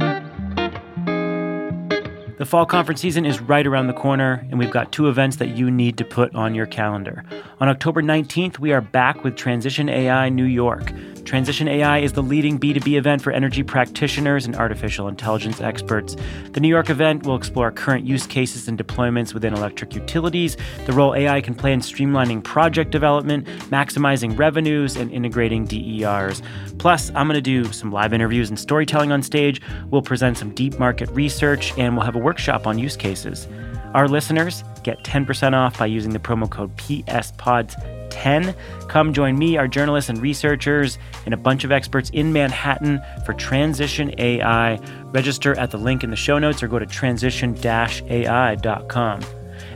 Thank you. The fall conference season is right around the corner, and we've got two events that you need to put on your calendar. On October 19th, we are back with Transition AI New York. Transition AI is the leading B2B event for energy practitioners and artificial intelligence experts. The New York event will explore current use cases and deployments within electric utilities, the role AI can play in streamlining project development, maximizing revenues, and integrating DERs. Plus, I'm going to do some live interviews and storytelling on stage. We'll present some deep market research, and we'll have a workshop on use cases. Our listeners get 10% off by using the promo code PSPODS10. Come join me, our journalists and researchers, and a bunch of experts in Manhattan for Transition AI. Register at the link in the show notes or go to transition AI.com.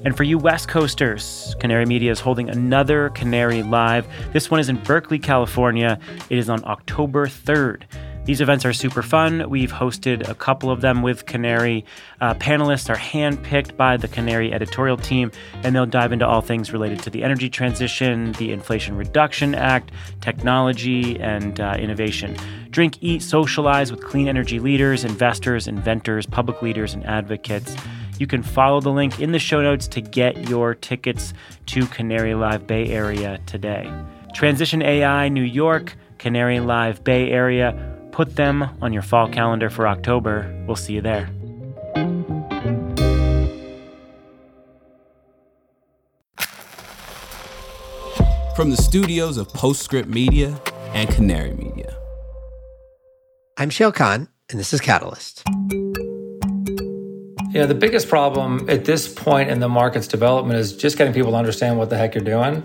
And for you West Coasters, Canary Media is holding another Canary Live. This one is in Berkeley, California. It is on October 3rd. These events are super fun. We've hosted a couple of them with Canary. Uh, panelists are handpicked by the Canary editorial team, and they'll dive into all things related to the energy transition, the Inflation Reduction Act, technology, and uh, innovation. Drink, eat, socialize with clean energy leaders, investors, inventors, public leaders, and advocates. You can follow the link in the show notes to get your tickets to Canary Live Bay Area today. Transition AI New York, Canary Live Bay Area. Put them on your fall calendar for October. We'll see you there. From the studios of Postscript Media and Canary Media. I'm Shayle Kann, and this is Catalyst. You know, the biggest problem at this point in the market's development is just getting people to understand what the heck you're doing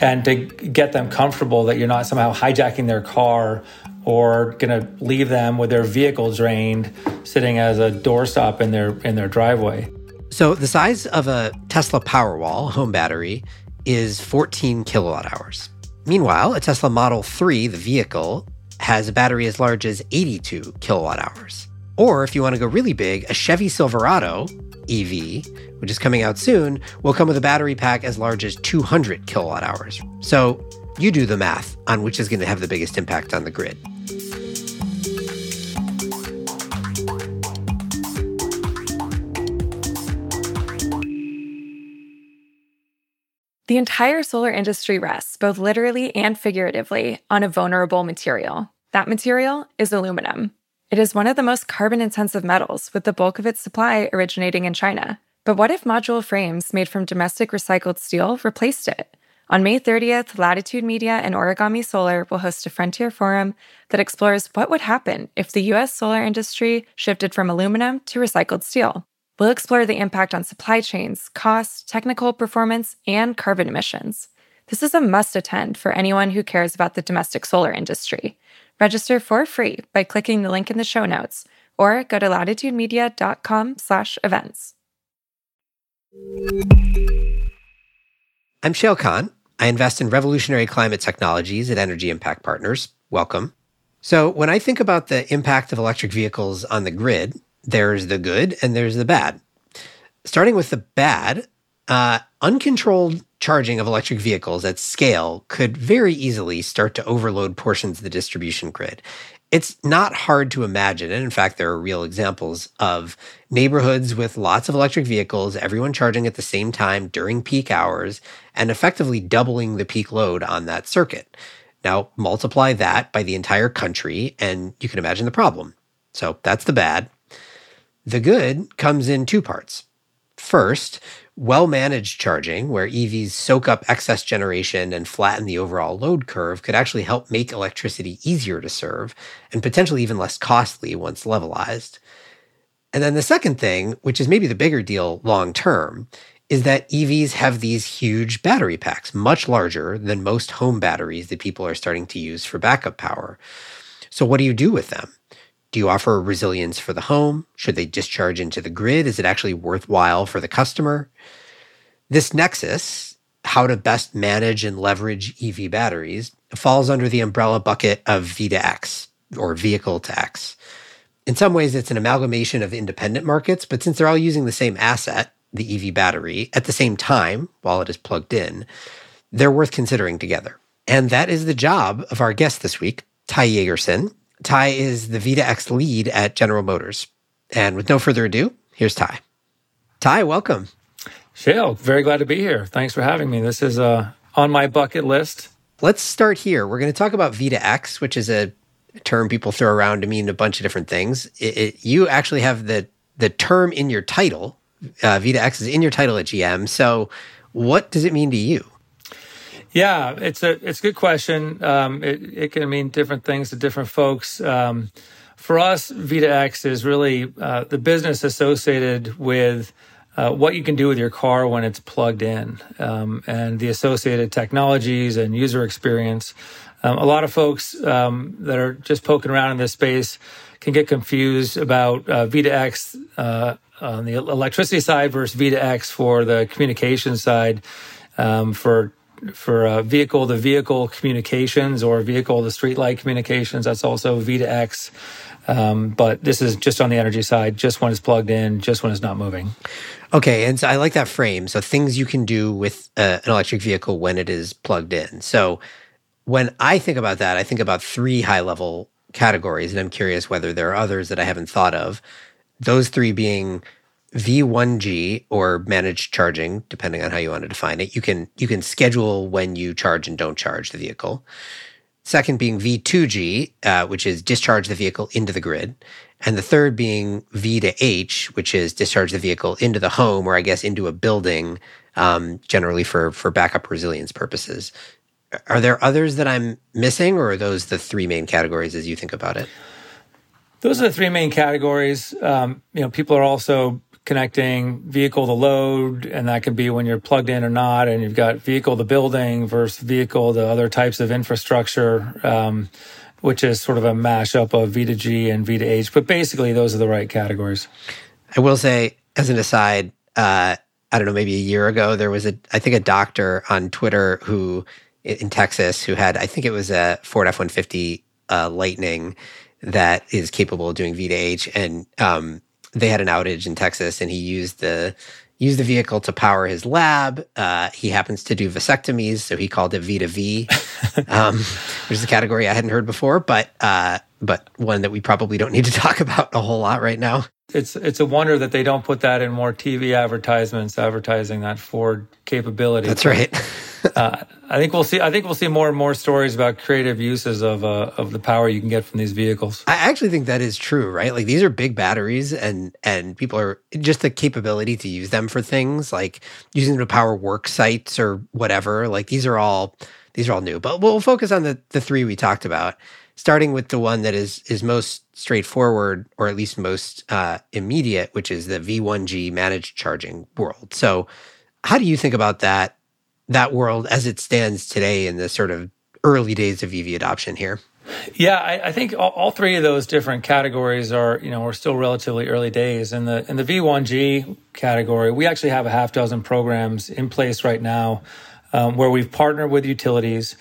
and to get them comfortable that you're not somehow hijacking their car or going to leave them with their vehicle drained sitting as a doorstop in their in their driveway. So the size of a Tesla Powerwall home battery is 14 kilowatt hours. Meanwhile, a Tesla Model 3, the vehicle, has a battery as large as 82 kilowatt hours. Or if you want to go really big, a Chevy Silverado EV, which is coming out soon, will come with a battery pack as large as 200 kilowatt hours. So you do the math on which is going to have the biggest impact on the grid. The entire solar industry rests, both literally and figuratively, on a vulnerable material. That material is aluminum. It is one of the most carbon intensive metals, with the bulk of its supply originating in China. But what if module frames made from domestic recycled steel replaced it? On May 30th, Latitude Media and Origami Solar will host a Frontier Forum that explores what would happen if the US solar industry shifted from aluminum to recycled steel. We'll explore the impact on supply chains, cost, technical performance, and carbon emissions. This is a must attend for anyone who cares about the domestic solar industry. Register for free by clicking the link in the show notes or go to latitudemedia.com slash events. I'm Shayle Kann. I invest in revolutionary climate technologies at Energy Impact Partners. Welcome. So, when I think about the impact of electric vehicles on the grid, there's the good and there's the bad. Starting with the bad, uh, uncontrolled charging of electric vehicles at scale could very easily start to overload portions of the distribution grid. It's not hard to imagine, and in fact, there are real examples of neighborhoods with lots of electric vehicles, everyone charging at the same time during peak hours, and effectively doubling the peak load on that circuit. Now, multiply that by the entire country, and you can imagine the problem. So that's the bad. The good comes in two parts. First, well managed charging, where EVs soak up excess generation and flatten the overall load curve, could actually help make electricity easier to serve and potentially even less costly once levelized. And then the second thing, which is maybe the bigger deal long term, is that EVs have these huge battery packs, much larger than most home batteries that people are starting to use for backup power. So, what do you do with them? Do you offer resilience for the home? Should they discharge into the grid? Is it actually worthwhile for the customer? This nexus, how to best manage and leverage EV batteries, falls under the umbrella bucket of V2X or vehicle to X. In some ways, it's an amalgamation of independent markets, but since they're all using the same asset, the EV battery, at the same time while it is plugged in, they're worth considering together. And that is the job of our guest this week, Ty Jagerson, Ty is the V2X lead at General Motors. And with no further ado, here's Ty. Ty, welcome. Shayle, very glad to be here. Thanks for having me. This is uh, on my bucket list. Let's start here. We're going to talk about V2X, which is a term people throw around to mean a bunch of different things. It, it, you actually have the the term in your title. Uh, V2X is in your title at GM. So, what does it mean to you? Yeah, it's a it's a good question. Um, it, it can mean different things to different folks. Um, for us, V2X is really uh, the business associated with uh, what you can do with your car when it's plugged in um, and the associated technologies and user experience. Um, a lot of folks um, that are just poking around in this space can get confused about uh, X uh, on the electricity side versus V2X for the communication side. Um, for for a vehicle to vehicle communications or vehicle to streetlight communications, that's also V2X. Um, but this is just on the energy side, just when it's plugged in, just when it's not moving. Okay, and so I like that frame. So things you can do with uh, an electric vehicle when it is plugged in. So when I think about that, I think about three high level categories, and I'm curious whether there are others that I haven't thought of. Those three being V1G or managed charging, depending on how you want to define it. You can you can schedule when you charge and don't charge the vehicle. Second being V2G, uh, which is discharge the vehicle into the grid. And the third being V to H, which is discharge the vehicle into the home or I guess into a building, um, generally for, for backup resilience purposes. Are there others that I'm missing, or are those the three main categories as you think about it? Those are the three main categories. Um, you know, people are also connecting vehicle to load, and that can be when you're plugged in or not. And you've got vehicle to building versus vehicle to other types of infrastructure, um, which is sort of a mashup of V to G and V to H. But basically, those are the right categories. I will say, as an aside, uh, I don't know, maybe a year ago, there was a, I think, a doctor on Twitter who in Texas who had, I think it was a Ford F 150 uh, Lightning that is capable of doing V to H. And um, they had an outage in Texas and he used the used the vehicle to power his lab. Uh, he happens to do vasectomies, so he called it V to V, um, which is a category I hadn't heard before, but uh, but one that we probably don't need to talk about a whole lot right now. It's it's a wonder that they don't put that in more TV advertisements advertising that Ford capability. That's right. uh, I think we'll see. I think we'll see more and more stories about creative uses of uh, of the power you can get from these vehicles. I actually think that is true, right? Like these are big batteries, and and people are just the capability to use them for things like using them to power work sites or whatever. Like these are all these are all new. But we'll focus on the the three we talked about starting with the one that is is most straightforward or at least most uh, immediate, which is the V1G managed charging world. So, how do you think about that that world as it stands today in the sort of early days of EV adoption here? Yeah, I, I think all, all, three of those different categories are, you know, we're still relatively early days. In the in the V1G category, we actually have a half dozen programs in place right now um, where we've partnered with utilities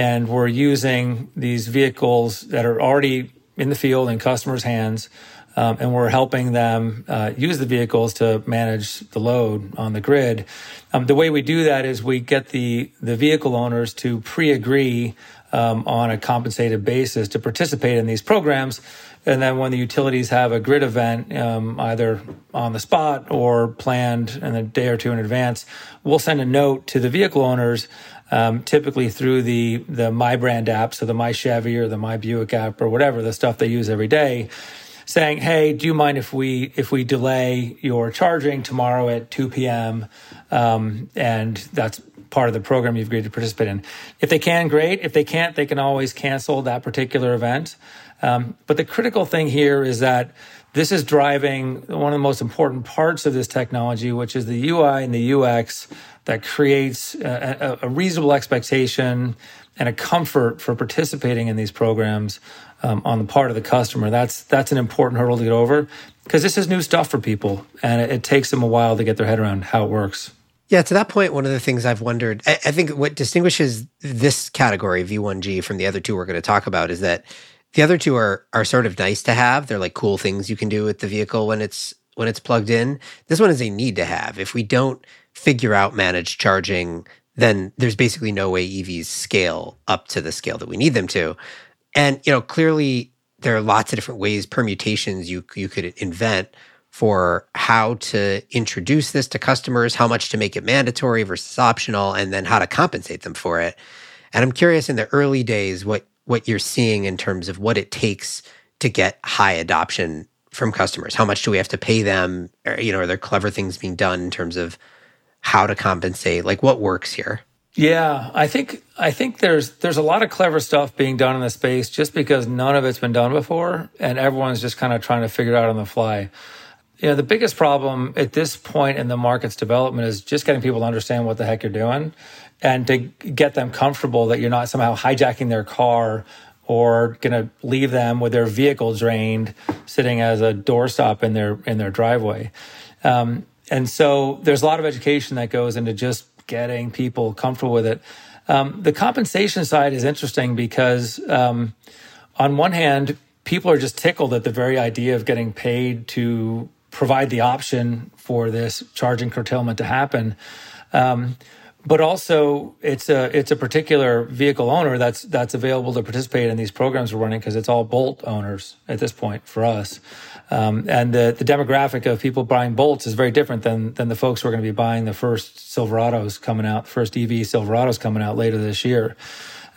and we're using these vehicles that are already in the field in customers' hands, um, and we're helping them uh, use the vehicles to manage the load on the grid. Um, the way we do that is we get the the vehicle owners to pre-agree um, on a compensated basis to participate in these programs. And then when the utilities have a grid event, um, either on the spot or planned in a day or two in advance, we'll send a note to the vehicle owners um, typically through the the My Brand app, so the My Chevy or the My Buick app or whatever the stuff they use every day, saying, "Hey, do you mind if we if we delay your charging tomorrow at 2 p.m. Um, and that's part of the program you've agreed to participate in. If they can, great. If they can't, they can always cancel that particular event. Um, but the critical thing here is that this is driving one of the most important parts of this technology, which is the UI and the UX that creates a, a reasonable expectation and a comfort for participating in these programs um, on the part of the customer. That's that's an important hurdle to get over because this is new stuff for people, and it, it, takes them a while to get their head around how it works. Yeah, to that point, one of the things I've wondered, I, I think what distinguishes this category V1G from the other two we're going to talk about is that the other two are are sort of nice to have. They're like cool things you can do with the vehicle when it's when it's plugged in. This one is a need to have. If we don't figure out managed charging, then there's basically no way EVs scale up to the scale that we need them to. And, you know, clearly there are lots of different ways, permutations you you could invent for how to introduce this to customers, how much to make it mandatory versus optional, and then how to compensate them for it. And I'm curious in the early days what what you're seeing in terms of what it takes to get high adoption from customers. How much do we have to pay them? Or, you know, are there clever things being done in terms of how to compensate? Like what works here? Yeah, I think I think there's there's a lot of clever stuff being done in the space just because none of it's been done before and everyone's just kind of trying to figure it out on the fly. You know, the biggest problem at this point in the market's development is just getting people to understand what the heck you're doing and to get them comfortable that you're not somehow hijacking their car or going to leave them with their vehicle drained sitting as a doorstop in their in their driveway. Um, and so there's a lot of education that goes into just getting people comfortable with it. Um, the compensation side is interesting because, um, on one hand, people are just tickled at the very idea of getting paid to provide the option for this charging curtailment to happen. Um, but also, it's a it's a particular vehicle owner that's that's available to participate in these programs we're running because it's all Bolt owners at this point for us. Um, and the, the demographic of people buying Bolts is very different than than the folks who are going to be buying the first Silverados coming out, first EV Silverados coming out later this year.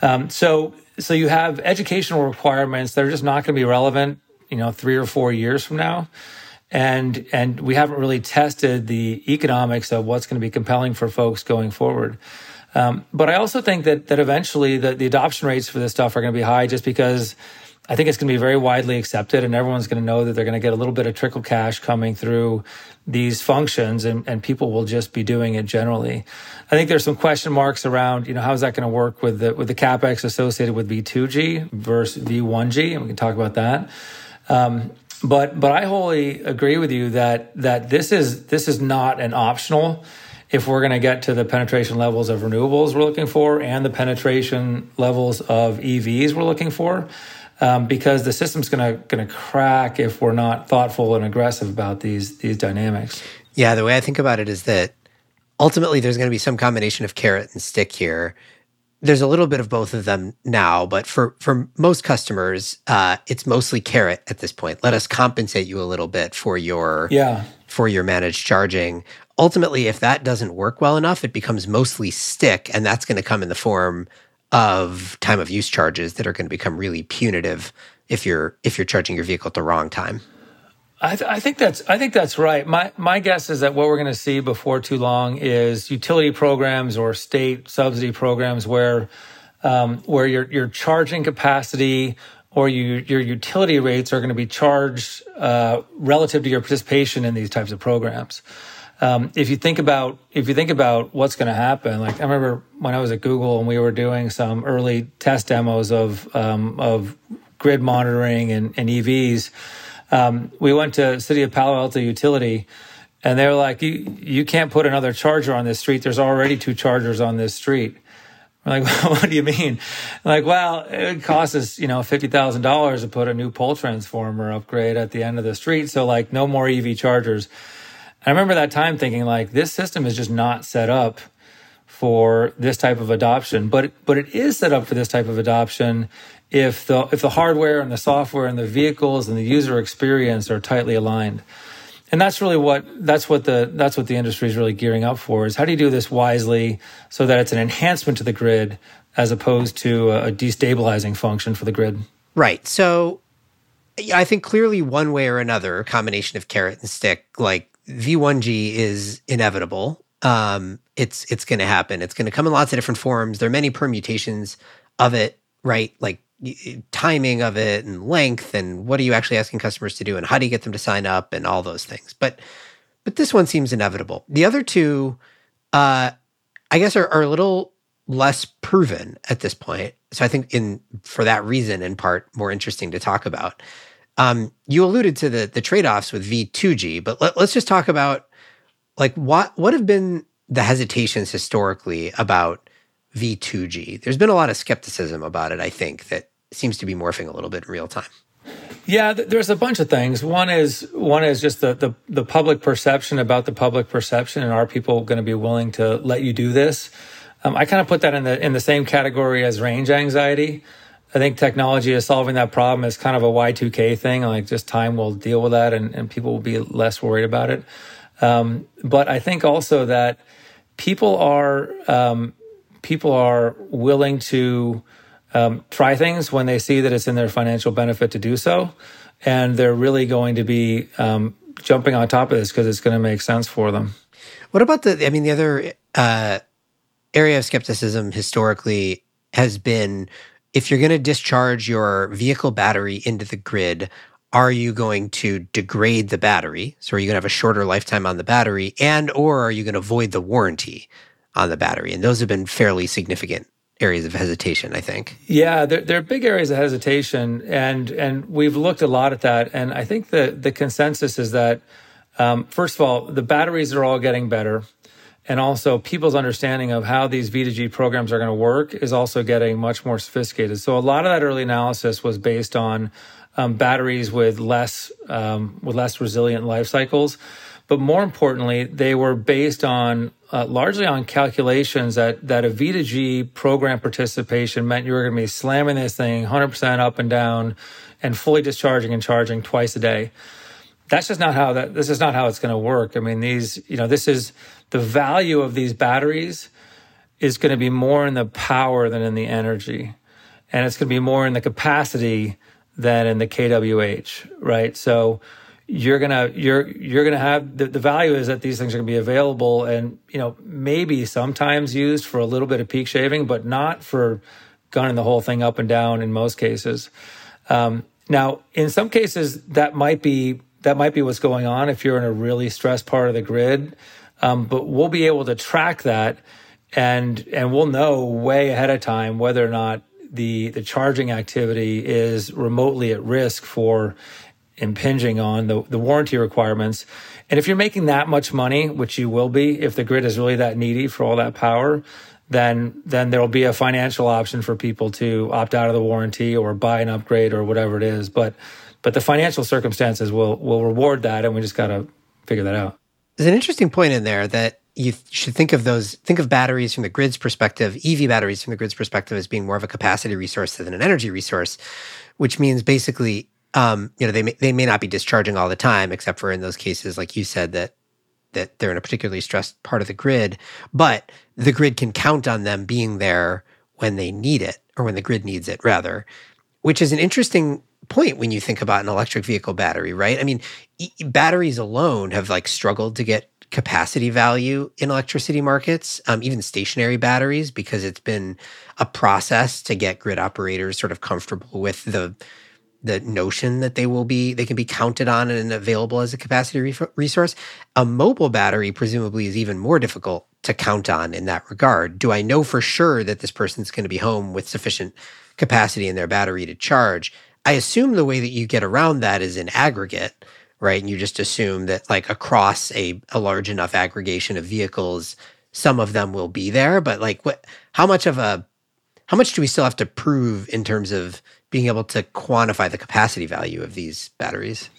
Um, so so you have educational requirements that are just not going to be relevant, you know, three or four years from now. And and we haven't really tested the economics of what's going to be compelling for folks going forward. Um, but I also think that that eventually the, the adoption rates for this stuff are going to be high just because I think it's going to be very widely accepted, and everyone's going to know that they're going to get a little bit of trickle cash coming through these functions, and, and people will just be doing it generally. I think there's some question marks around, you know, how is that going to work with the with the capex associated with V2G versus V1G, and we can talk about that. Um, but but I wholly agree with you that that this is this is not an optional if we're going to get to the penetration levels of renewables we're looking for and the penetration levels of EVs we're looking for um, because the system's going to going to crack if we're not thoughtful and aggressive about these these dynamics. Yeah, the way I think about it is that ultimately there's going to be some combination of carrot and stick here. There's a little bit of both of them now, but for for most customers, uh, it's mostly carrot at this point. Let us compensate you a little bit for your yeah for your managed charging. Ultimately, if that doesn't work well enough, it becomes mostly stick, and that's going to come in the form of time of use charges that are going to become really punitive if you're if you're charging your vehicle at the wrong time. I, th- I, think that's I think that's right. My my guess is that what we're going to see before too long is utility programs or state subsidy programs where um, where your your charging capacity or you, your utility rates are going to be charged uh, relative to your participation in these types of programs um, if you think about if you think about what's going to happen, like I remember when I was at Google and we were doing some early test demos of um, of grid monitoring and, and EVs. Um, we went to City of Palo Alto Utility, and they were like, "You you can't put another charger on this street. There's already two chargers on this street." We're like, what do you mean? like, well, it costs us, you know, fifty thousand dollars to put a new pole transformer upgrade at the end of the street. So, like, no more EV chargers. I remember that time thinking like this system is just not set up for this type of adoption, but but it is set up for this type of adoption if the if the hardware and the software and the vehicles and the user experience are tightly aligned. And that's really what that's what the that's what the industry is really gearing up for is how do you do this wisely so that it's an enhancement to the grid as opposed to a destabilizing function for the grid. Right. So I think clearly one way or another, a combination of carrot and stick, like V1G is inevitable. Um, it's it's going to happen. It's going to come in lots of different forms. There are many permutations of it, right? Like timing of it and length and what are you actually asking customers to do and how do you get them to sign up and all those things. But but this one seems inevitable. The other two, uh, I guess, are, are a little less proven at this point. So I think in for that reason, in part, more interesting to talk about. Um, you alluded to the the trade offs with V2G, but let, us just talk about like what what have been the hesitations historically about V2G. There's been a lot of skepticism about it. I think that seems to be morphing a little bit in real time. Yeah, there's a bunch of things. One is one is just the the, the public perception about the public perception, and are people going to be willing to let you do this? Um, I kind of put that in the in the same category as range anxiety. I think technology is solving that problem is kind of a Y2K thing. Like just time will deal with that and, and people will be less worried about it. Um, but I think also that people are, um, people are willing to um, try things when they see that it's in their financial benefit to do so. And they're really going to be um, jumping on top of this because it's going to make sense for them. What about the, I mean, the other uh, area of skepticism historically has been if you're going to discharge your vehicle battery into the grid, are you going to degrade the battery? So are you going to have a shorter lifetime on the battery and or are you going to void the warranty on the battery? And those have been fairly significant areas of hesitation, I think. Yeah, they're, they're big areas of hesitation, and and we've looked a lot at that. And I think the the consensus is that um, first of all, the batteries are all getting better, and also people's understanding of how these V2G programs are going to work is also getting much more sophisticated. So a lot of that early analysis was based on um, batteries with less um, with less resilient life cycles. But more importantly, they were based on uh, largely on calculations that that a V2G program participation meant you were going to be slamming this thing 100% up and down and fully discharging and charging twice a day. That's just not how that this is not how it's going to work. I mean, these, you know, this is the value of these batteries is going to be more in the power than in the energy. And it's going to be more in the capacity than in the kWh, right? So you're gonna you're you're gonna have the, the value is that these things are gonna be available and you know maybe sometimes used for a little bit of peak shaving, but not for gunning the whole thing up and down in most cases. Um, now, in some cases, that might be that might be what's going on if you're in a really stressed part of the grid. Um, but we'll be able to track that, and and we'll know way ahead of time whether or not the the charging activity is remotely at risk for impinging on the, the warranty requirements. And if you're making that much money, which you will be, if the grid is really that needy for all that power, then then there'll be a financial option for people to opt out of the warranty or buy an upgrade or whatever it is. But but the financial circumstances will will reward that, and we just got to figure that out. There's an interesting point in there that you should think of those think of batteries from the grid's perspective ev batteries from the grid's perspective as being more of a capacity resource than an energy resource which means basically um, you know they may, they may not be discharging all the time except for in those cases like you said that that they're in a particularly stressed part of the grid but the grid can count on them being there when they need it or when the grid needs it rather which is an interesting point when you think about an electric vehicle battery right? I mean e- batteries alone have like struggled to get capacity value in electricity markets, um, even stationary batteries, because it's been a process to get grid operators sort of comfortable with the the notion that they will be they can be counted on and available as a capacity re- resource. A mobile battery presumably is even more difficult to count on in that regard. Do I know for sure that this person's going to be home with sufficient capacity in their battery to charge? I assume the way that you get around that is in aggregate right? And you just assume that like across a, a large enough aggregation of vehicles, some of them will be there. But like what how much of a how much do we still have to prove in terms of being able to quantify the capacity value of these batteries?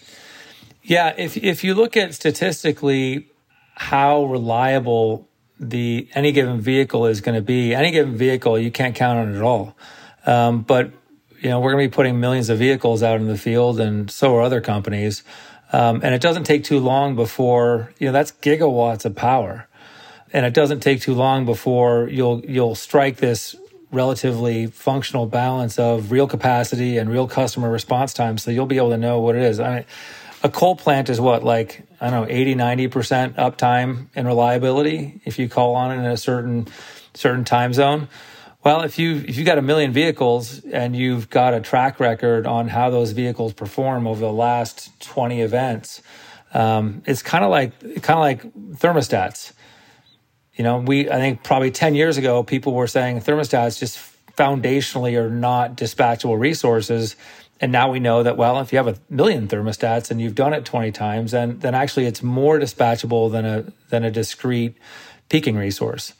Yeah, if if you look at statistically how reliable the any given vehicle is going to be, any given vehicle you can't count on it at all. Um, but you know we're going to be putting millions of vehicles out in the field, and so are other companies. Um, and it doesn't take too long before, you know, that's gigawatts of power. And it doesn't take too long before you'll, you'll strike this relatively functional balance of real capacity and real customer response time. So you'll be able to know what it is. I mean, a coal plant is what, like, I don't know, 80, 90% uptime and reliability if you call on it in a certain, certain time zone. Well, if you if you got a million vehicles and you've got a track record on how those vehicles perform over the last twenty events, um, it's kind of like kind of like thermostats. You know, we I think probably ten years ago, people were saying thermostats just foundationally are not dispatchable resources. And now we know that well, if you have a million thermostats and you've done it twenty times, then then actually it's more dispatchable than a than a discrete peaking resource.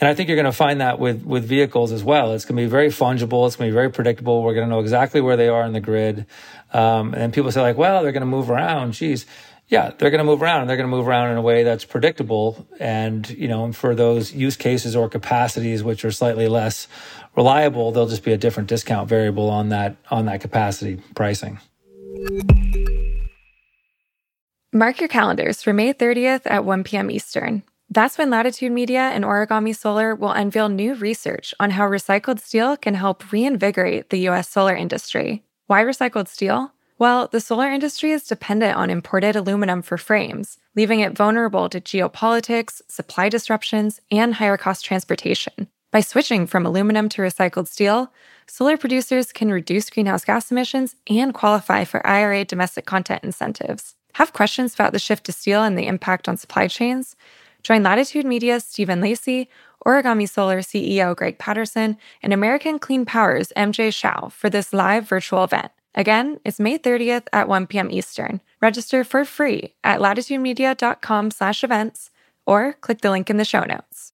And I think you're going to find that with, with vehicles as well. It's going to be very fungible. It's going to be very predictable. We're going to know exactly where they are in the grid. Um, and people say like, well, they're going to move around. Geez, yeah, they're going to move around and they're going to move around in a way that's predictable. And, you know, for those use cases or capacities, which are slightly less reliable, there'll just be a different discount variable on that, on that capacity pricing. Mark your calendars for May 30th at 1 p.m. Eastern. That's when Latitude Media and Origami Solar will unveil new research on how recycled steel can help reinvigorate the U.S. solar industry. Why recycled steel? Well, the solar industry is dependent on imported aluminum for frames, leaving it vulnerable to geopolitics, supply disruptions, and higher cost transportation. By switching from aluminum to recycled steel, solar producers can reduce greenhouse gas emissions and qualify for IRA domestic content incentives. Have questions about the shift to steel and the impact on supply chains? Join Latitude Media's Stephen Lacey, Origami Solar CEO Greg Patterson, and American Clean Power's MJ Shiao for this live virtual event. Again, it's May 30th at 1 p.m. Eastern. Register for free at latitudemedia.com slash events or click the link in the show notes.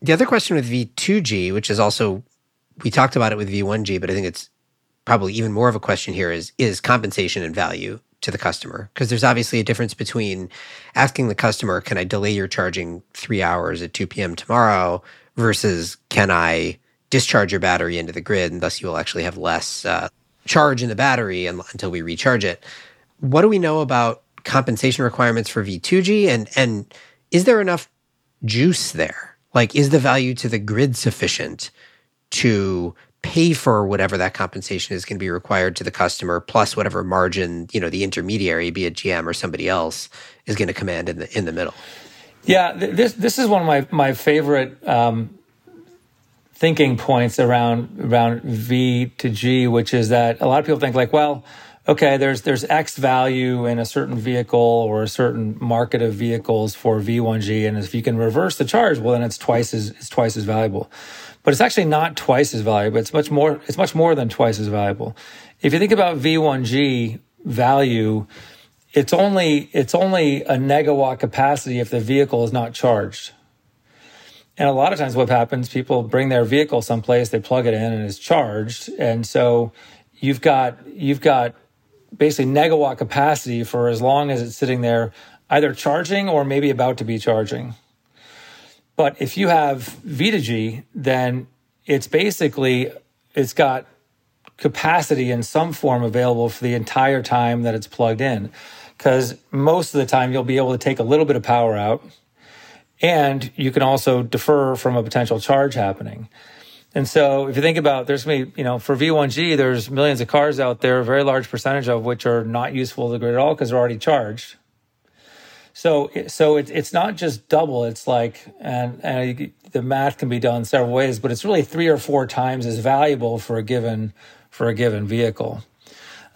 The other question with V2G, which is also, we talked about it with V1G, but I think it's probably even more of a question here is, is compensation and value to the customer because there's obviously a difference between asking the customer can i delay your charging three hours at 2 p.m tomorrow versus can i discharge your battery into the grid and thus you will actually have less uh, charge in the battery until we recharge it. What do we know about compensation requirements for v2g and and is there enough juice there? Like is the value to the grid sufficient to pay for whatever that compensation is going to be required to the customer plus whatever margin you know the intermediary be it gm or somebody else is going to command in the in the middle? Yeah this this is one of my my favorite um, thinking points around around v to g which is that a lot of people think like well okay there's there's x value in a certain vehicle or a certain market of vehicles for v1g and if you can reverse the charge well then it's twice as it's twice as valuable but it's actually not twice as valuable. It's much more, it's much more than twice as valuable. If you think about V1G value, it's only, it's only a negawatt capacity if the vehicle is not charged. And a lot of times what happens, people bring their vehicle someplace, they plug it in and it's charged. And so you've got, you've got basically negawatt capacity for as long as it's sitting there, either charging or maybe about to be charging. But if you have V to G, then it's basically it's got capacity in some form available for the entire time that it's plugged in. Because most of the time you'll be able to take a little bit of power out, and you can also defer from a potential charge happening. And so if you think about there's be, you know, for V1G, there's millions of cars out there, a very large percentage of which are not useful to the grid at all because they're already charged. So, so it, it's not just double. It's like, and, and the math can be done several ways, but it's really three or four times as valuable for a given for a given vehicle.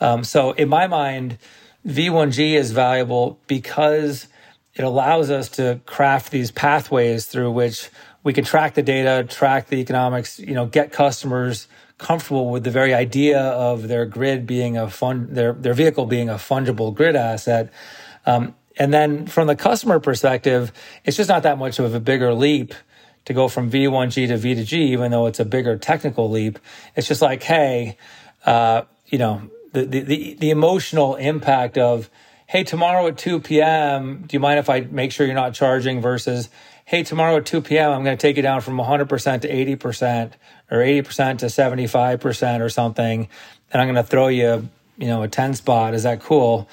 Um, so, in my mind, V1G is valuable because it allows us to craft these pathways through which we can track the data, track the economics, you know, get customers comfortable with the very idea of their grid being a fun, their their vehicle being a fungible grid asset. Um, and then from the customer perspective, it's just not that much of a bigger leap to go from V1G to V2G, even though it's a bigger technical leap. It's just like, hey, uh, you know, the, the, the emotional impact of, hey, tomorrow at 2 p.m., do you mind if I make sure you're not charging versus, hey, tomorrow at 2 p.m., I'm going to take you down from 100% to 80% or 80% to 75% or something, and I'm going to throw you, you know, a 10 spot. Is that cool?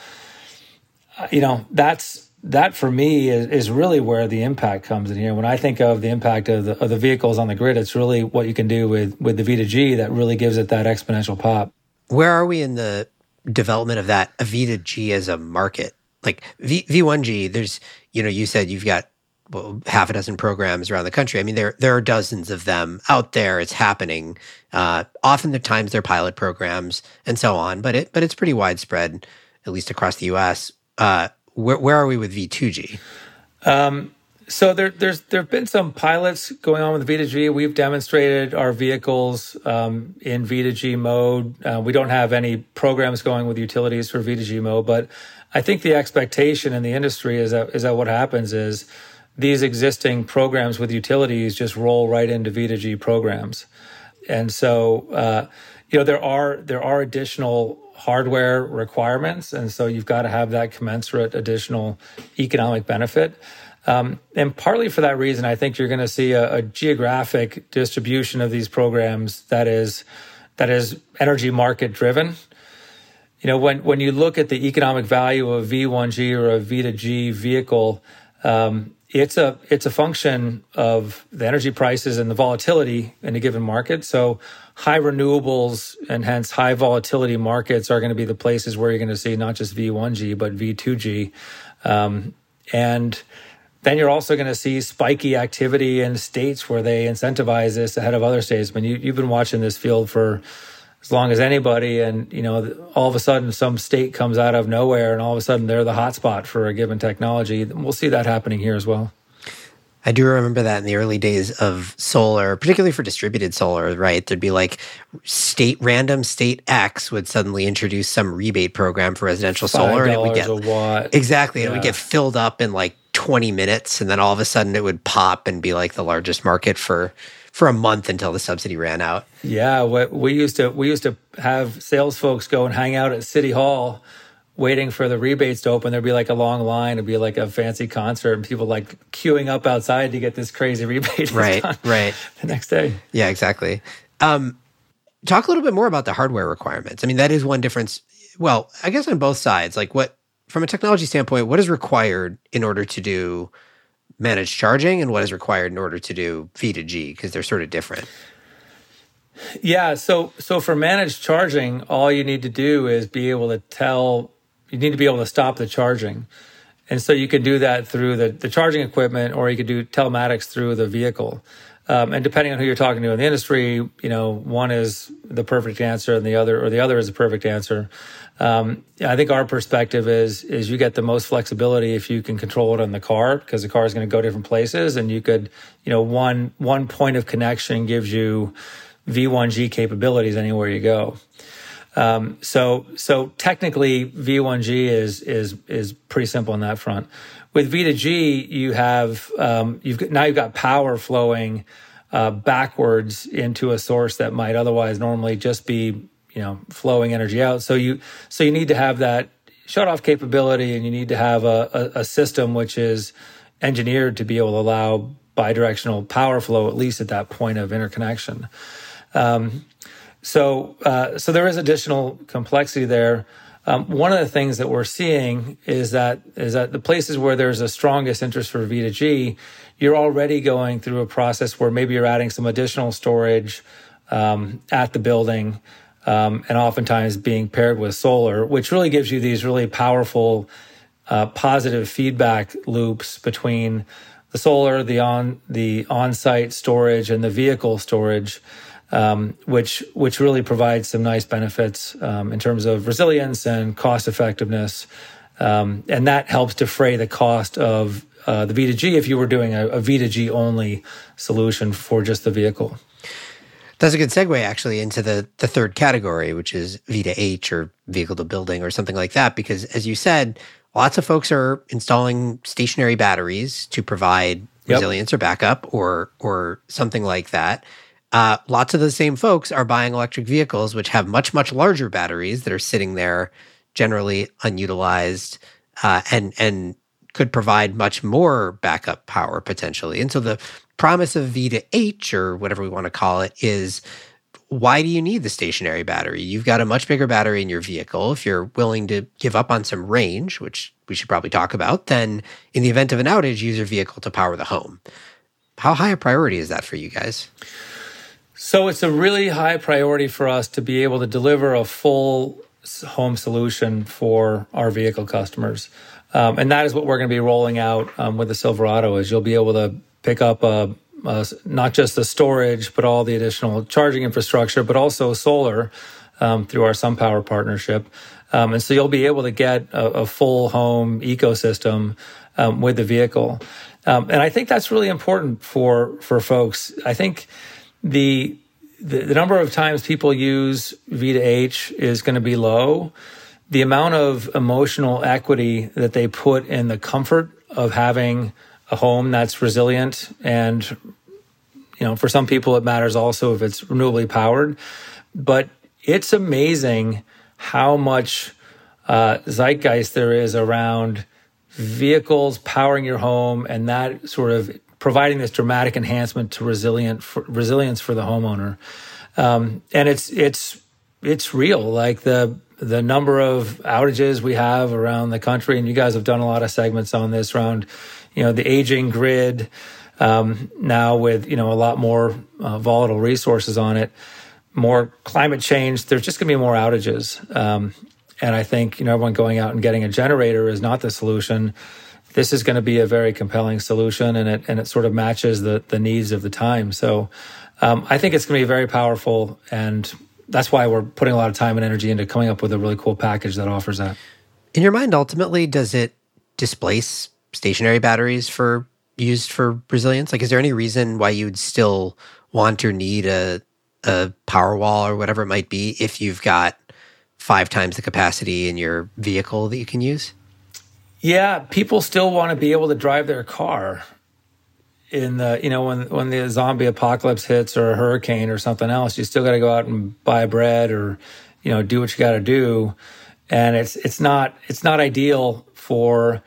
Uh, you know, that's that for me is, is really where the impact comes in here. When I think of the impact of the, of the vehicles on the grid, it's really what you can do with, with the V2G that really gives it that exponential pop. Where are we in the development of that V2G as a market? Like v, V1G, there's, you know, you said you've got well, half a dozen programs around the country. I mean, there there are dozens of them out there. It's happening. Uh, often the times they're pilot programs and so on, but it but it's pretty widespread, at least across the U.S. Uh, where, where are we with V2G? Um, so there, there's there have been some pilots going on with V2G. We've demonstrated our vehicles um, in V2G mode. Uh, we don't have any programs going with utilities for V2G mode, but I think the expectation in the industry is that is that what happens is these existing programs with utilities just roll right into V2G programs. and so uh, you know there are there are additional hardware requirements, and so you've got to have that commensurate additional economic benefit. Um, and partly for that reason, I think you're going to see a, a, geographic distribution of these programs that is that is energy market driven. You know, when when you look at the economic value of V1G or a V2G vehicle, um, it's a it's a function of the energy prices and the volatility in a given market. So high renewables and hence high volatility markets are going to be the places where you're going to see not just V1G but V2G, um, and then you're also going to see spiky activity in states where they incentivize this ahead of other states. I mean, you, you've been watching this field for as long as anybody, and you know, all of a sudden, some state comes out of nowhere, and all of a sudden, they're the hotspot for a given technology. We'll see that happening here as well. I do remember that in the early days of solar, particularly for distributed solar, right? There'd be like state random state X would suddenly introduce some rebate program for residential solar and it would get. Exactly. Yeah. And it would get filled up in like 20 minutes and then all of a sudden it would pop and be like the largest market for for a month until the subsidy ran out. Yeah, we used to we used to have sales folks go and hang out at City Hall waiting for the rebates to open. There'd be like a long line. It'd be like a fancy concert, and people like queuing up outside to get this crazy rebate. Right, right. The next day. Yeah, exactly. Um, talk a little bit more about the hardware requirements. I mean, that is one difference. Well, I guess on both sides, like what from a technology standpoint, what is required in order to do managed charging, and what is required in order to do V to G because they're sort of different. Yeah, so so for managed charging, all you need to do is be able to tell you need to be able to stop the charging. And so you can do that through the, the charging equipment or you could do telematics through the vehicle. Um, and depending on who you're talking to in the industry, you know, one is the perfect answer and the other, or the other is the perfect answer. Um, I think our perspective is, is you get the most flexibility if you can control it on the car because the car is going to go different places and you could, you know, one, one point of connection gives you V1G capabilities anywhere you go. Um, so so technically V1G is is is pretty simple on that front. With V2G, you have um, you've now you've got power flowing uh, backwards into a source that might otherwise normally just be you know flowing energy out. So you so you need to have that shut off capability, and you need to have a, a, a system which is engineered to be able to allow bidirectional power flow at least at that point of interconnection. Um, so, uh, so there is additional complexity there. Um, one of the things that we're seeing is that is that the places where there's a strongest interest for V2G, you're already going through a process where maybe you're adding some additional storage um, at the building, um, and oftentimes being paired with solar, which really gives you these really powerful uh, positive feedback loops between the solar, the on the on-site storage, and the vehicle storage um, which which really provides some nice benefits um, in terms of resilience and cost effectiveness, um, and that helps defray the cost of uh, the V2G if you were doing a a V2G only solution for just the vehicle. That's a good segue actually into the the third category, which is V2H or vehicle to building or something like that, because as you said, lots of folks are installing stationary batteries to provide yep. resilience or backup or or something like that. Uh, lots of the same folks are buying electric vehicles, which have much, much larger batteries that are sitting there, generally unutilized, uh, and and could provide much more backup power potentially. And so the promise of V to H or whatever we want to call it is why do you need the stationary battery? You've got a much bigger battery in your vehicle. If you're willing to give up on some range, which we should probably talk about, then in the event of an outage, use your vehicle to power the home. How high a priority is that for you guys? So it's a really high priority for us to be able to deliver a full home solution for our vehicle customers. Um, and that is what we're going to be rolling out um, with the Silverado is you'll be able to pick up a, a, not just the storage, but all the additional charging infrastructure, but also solar um, through our SunPower partnership. Um, and so you'll be able to get a, a full home ecosystem um, with the vehicle. Um, and I think that's really important for, for folks. I think the, the, the number of times people use V to H is going to be low. The amount of emotional equity that they put in the comfort of having a home that's resilient and you know, for some people it matters also if it's renewably powered. But it's amazing how much uh, zeitgeist there is around vehicles powering your home and that sort of providing this dramatic enhancement to resilient for, resilience for the homeowner. Um, and it's it's it's real. Like the the number of outages we have around the country, and you guys have done a lot of segments on this around, you know, the aging grid. Um, now with you know a lot more uh, volatile resources on it, more climate change. There's just going to be more outages. Um, and I think you know everyone going out and getting a generator is not the solution. This is going to be a very compelling solution, and it and it sort of matches the the needs of the time. So um, I think it's going to be very powerful, and that's why we're putting a lot of time and energy into coming up with a really cool package that offers that. In your mind, ultimately, does it displace stationary batteries for used for resilience? Like, is there any reason why you'd still want or need a a Powerwall or whatever it might be if you've got five times the capacity in your vehicle that you can use? Yeah, people still want to be able to drive their car in the you know when when the zombie apocalypse hits or a hurricane or something else you still got to go out and buy bread or you know do what you got to do. And it's it's not it's not ideal for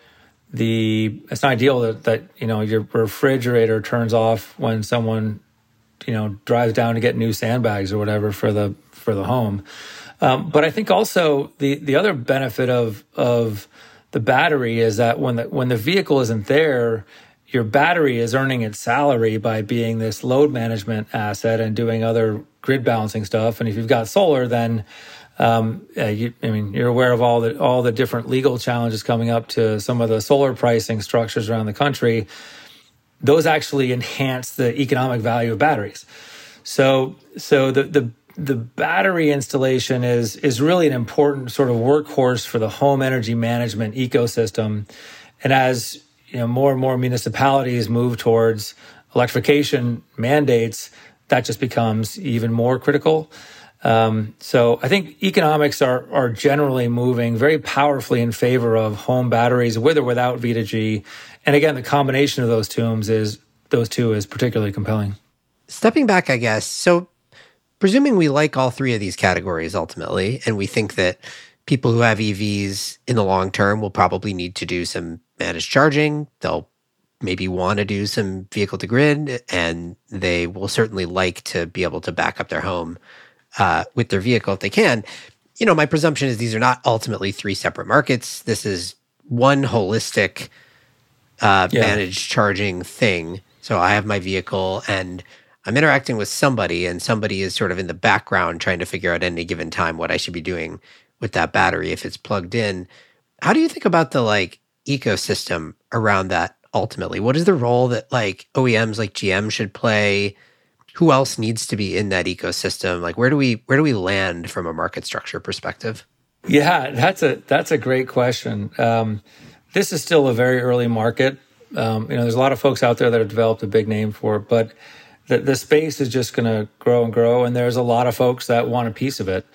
the it's not ideal that, that you know your refrigerator turns off when someone you know drives down to get new sandbags or whatever for the for the home. Um, but I think also the the other benefit of of the battery is that when the when the vehicle isn't there, your battery is earning its salary by being this load management asset and doing other grid balancing stuff. And if you've got solar, then um, uh, you, I mean, you're aware of all the all the different legal challenges coming up to some of the solar pricing structures around the country. Those actually enhance the economic value of batteries. So, so the the the battery installation is is really an important sort of workhorse for the home energy management ecosystem. And as you know, more and more municipalities move towards electrification mandates, that just becomes even more critical. Um, so I think economics are are generally moving very powerfully in favor of home batteries with or without V2G. And again, the combination of those two is those two is particularly compelling. Stepping back, I guess. So presuming we like all three of these categories ultimately, and we think that people who have EVs in the long term will probably need to do some managed charging. They'll maybe want to do some vehicle to grid, and they will certainly like to be able to back up their home uh, with their vehicle if they can. You know, my presumption is these are not ultimately three separate markets. This is one holistic uh, yeah. managed charging thing. So I have my vehicle and I'm interacting with somebody and somebody is sort of in the background trying to figure out at any given time what I should be doing with that battery if it's plugged in. How do you think about the like ecosystem around that ultimately? What is the role that like OEMs like GM should play? Who else needs to be in that ecosystem? Like where do we where do we land from a market structure perspective? Yeah, that's a that's a great question. Um, this is still a very early market. Um, you know, there's a lot of folks out there that have developed a big name for it, but the, the space is just going to grow and grow. And there's a lot of folks that want a piece of it.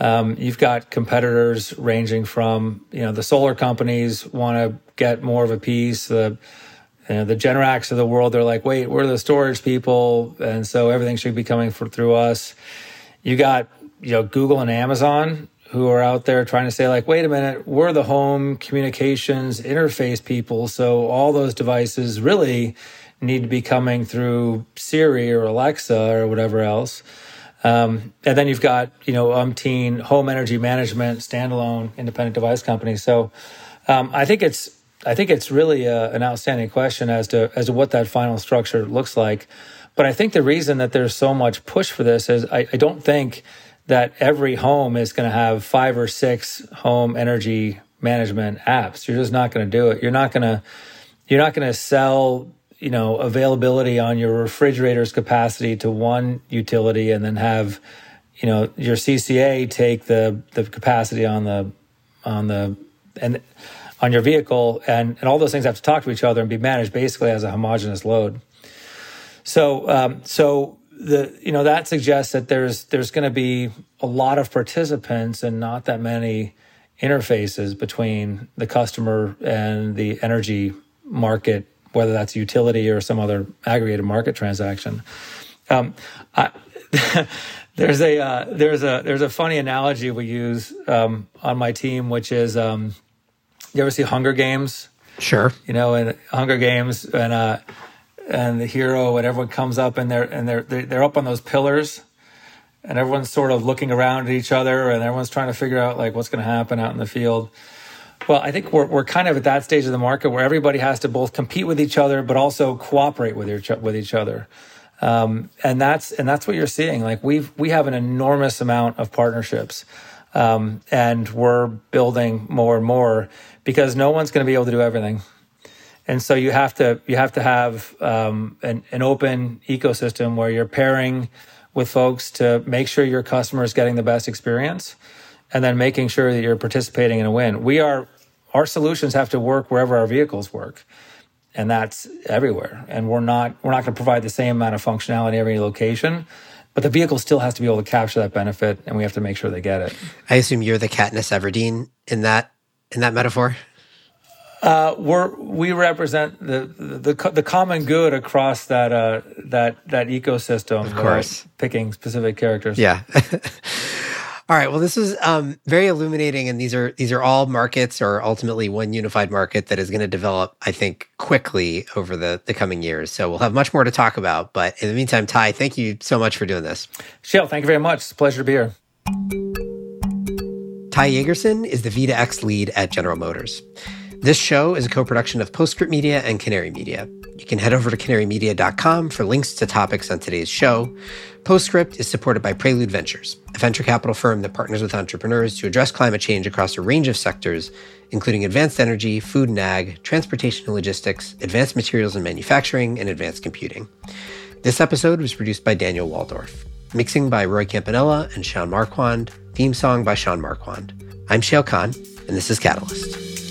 Um, you've got competitors ranging from, you know, the solar companies want to get more of a piece. The, you know, the Generacs of the world, they're like, wait, we're the storage people. And so everything should be coming for, through us. You got, you know, Google and Amazon who are out there trying to say like, wait a minute, we're the home communications interface people. So all those devices really need to be coming through Siri or Alexa or whatever else. Um, and then you've got, you know, umpteen home energy management, standalone independent device companies. So um, I think it's I think it's really a, an outstanding question as to as to what that final structure looks like. But I think the reason that there's so much push for this is I, I don't think that every home is going to have five or six home energy management apps. You're just not going to do it. You're not going to you're not going to sell you know availability on your refrigerator's capacity to one utility and then have you know your CCA take the the capacity on the on the and on your vehicle and and all those things have to talk to each other and be managed basically as a homogeneous load. So um, so the you know that suggests that there's there's going to be a lot of participants and not that many interfaces between the customer and the energy market whether that's utility or some other aggregated market transaction. Um, I, there's a uh, there's a there's a funny analogy we use um, on my team, which is um, you ever see Hunger Games? Sure. You know, in Hunger Games, and uh, and the hero and everyone comes up and they're and they're they're up on those pillars, and everyone's sort of looking around at each other, and everyone's trying to figure out like what's going to happen out in the field. Well, I think we're we're kind of at that stage of the market where everybody has to both compete with each other, but also cooperate with each with each other. Um, and that's and that's what you're seeing. Like we've we have an enormous amount of partnerships, um, and we're building more and more because no one's going to be able to do everything. And so you have to you have to have um, an, an open ecosystem where you're pairing with folks to make sure your customer is getting the best experience, and then making sure that you're participating in a win. We are our solutions have to work wherever our vehicles work and that's everywhere. And we're not we're not going to provide the same amount of functionality every location, but the vehicle still has to be able to capture that benefit, and we have to make sure they get it. I assume you're the Katniss Everdeen in that in that metaphor. Uh, we're we represent the, the the, the common good across that uh, that that ecosystem. Of course, picking specific characters. Yeah. All right. Well, this is um, very illuminating, and these are these are all markets, or ultimately one unified market that is going to develop, I think, quickly over the the coming years. So we'll have much more to talk about. But in the meantime, Ty, thank you so much for doing this. Shayle, thank you very much. It's a pleasure to be here. Ty Jagerson is the V2X lead at General Motors. This show is a co production of Postscript Media and Canary Media. You can head over to canarymedia.com for links to topics on today's show. Postscript is supported by Prelude Ventures, a venture capital firm that partners with entrepreneurs to address climate change across a range of sectors, including advanced energy, food and ag, transportation and logistics, advanced materials and manufacturing, and advanced computing. This episode was produced by Daniel Woldorff. Mixing by Roy Campanella and Sean Marquand. Theme song by Sean Marquand. I'm Shayle Kann, and this is Catalyst.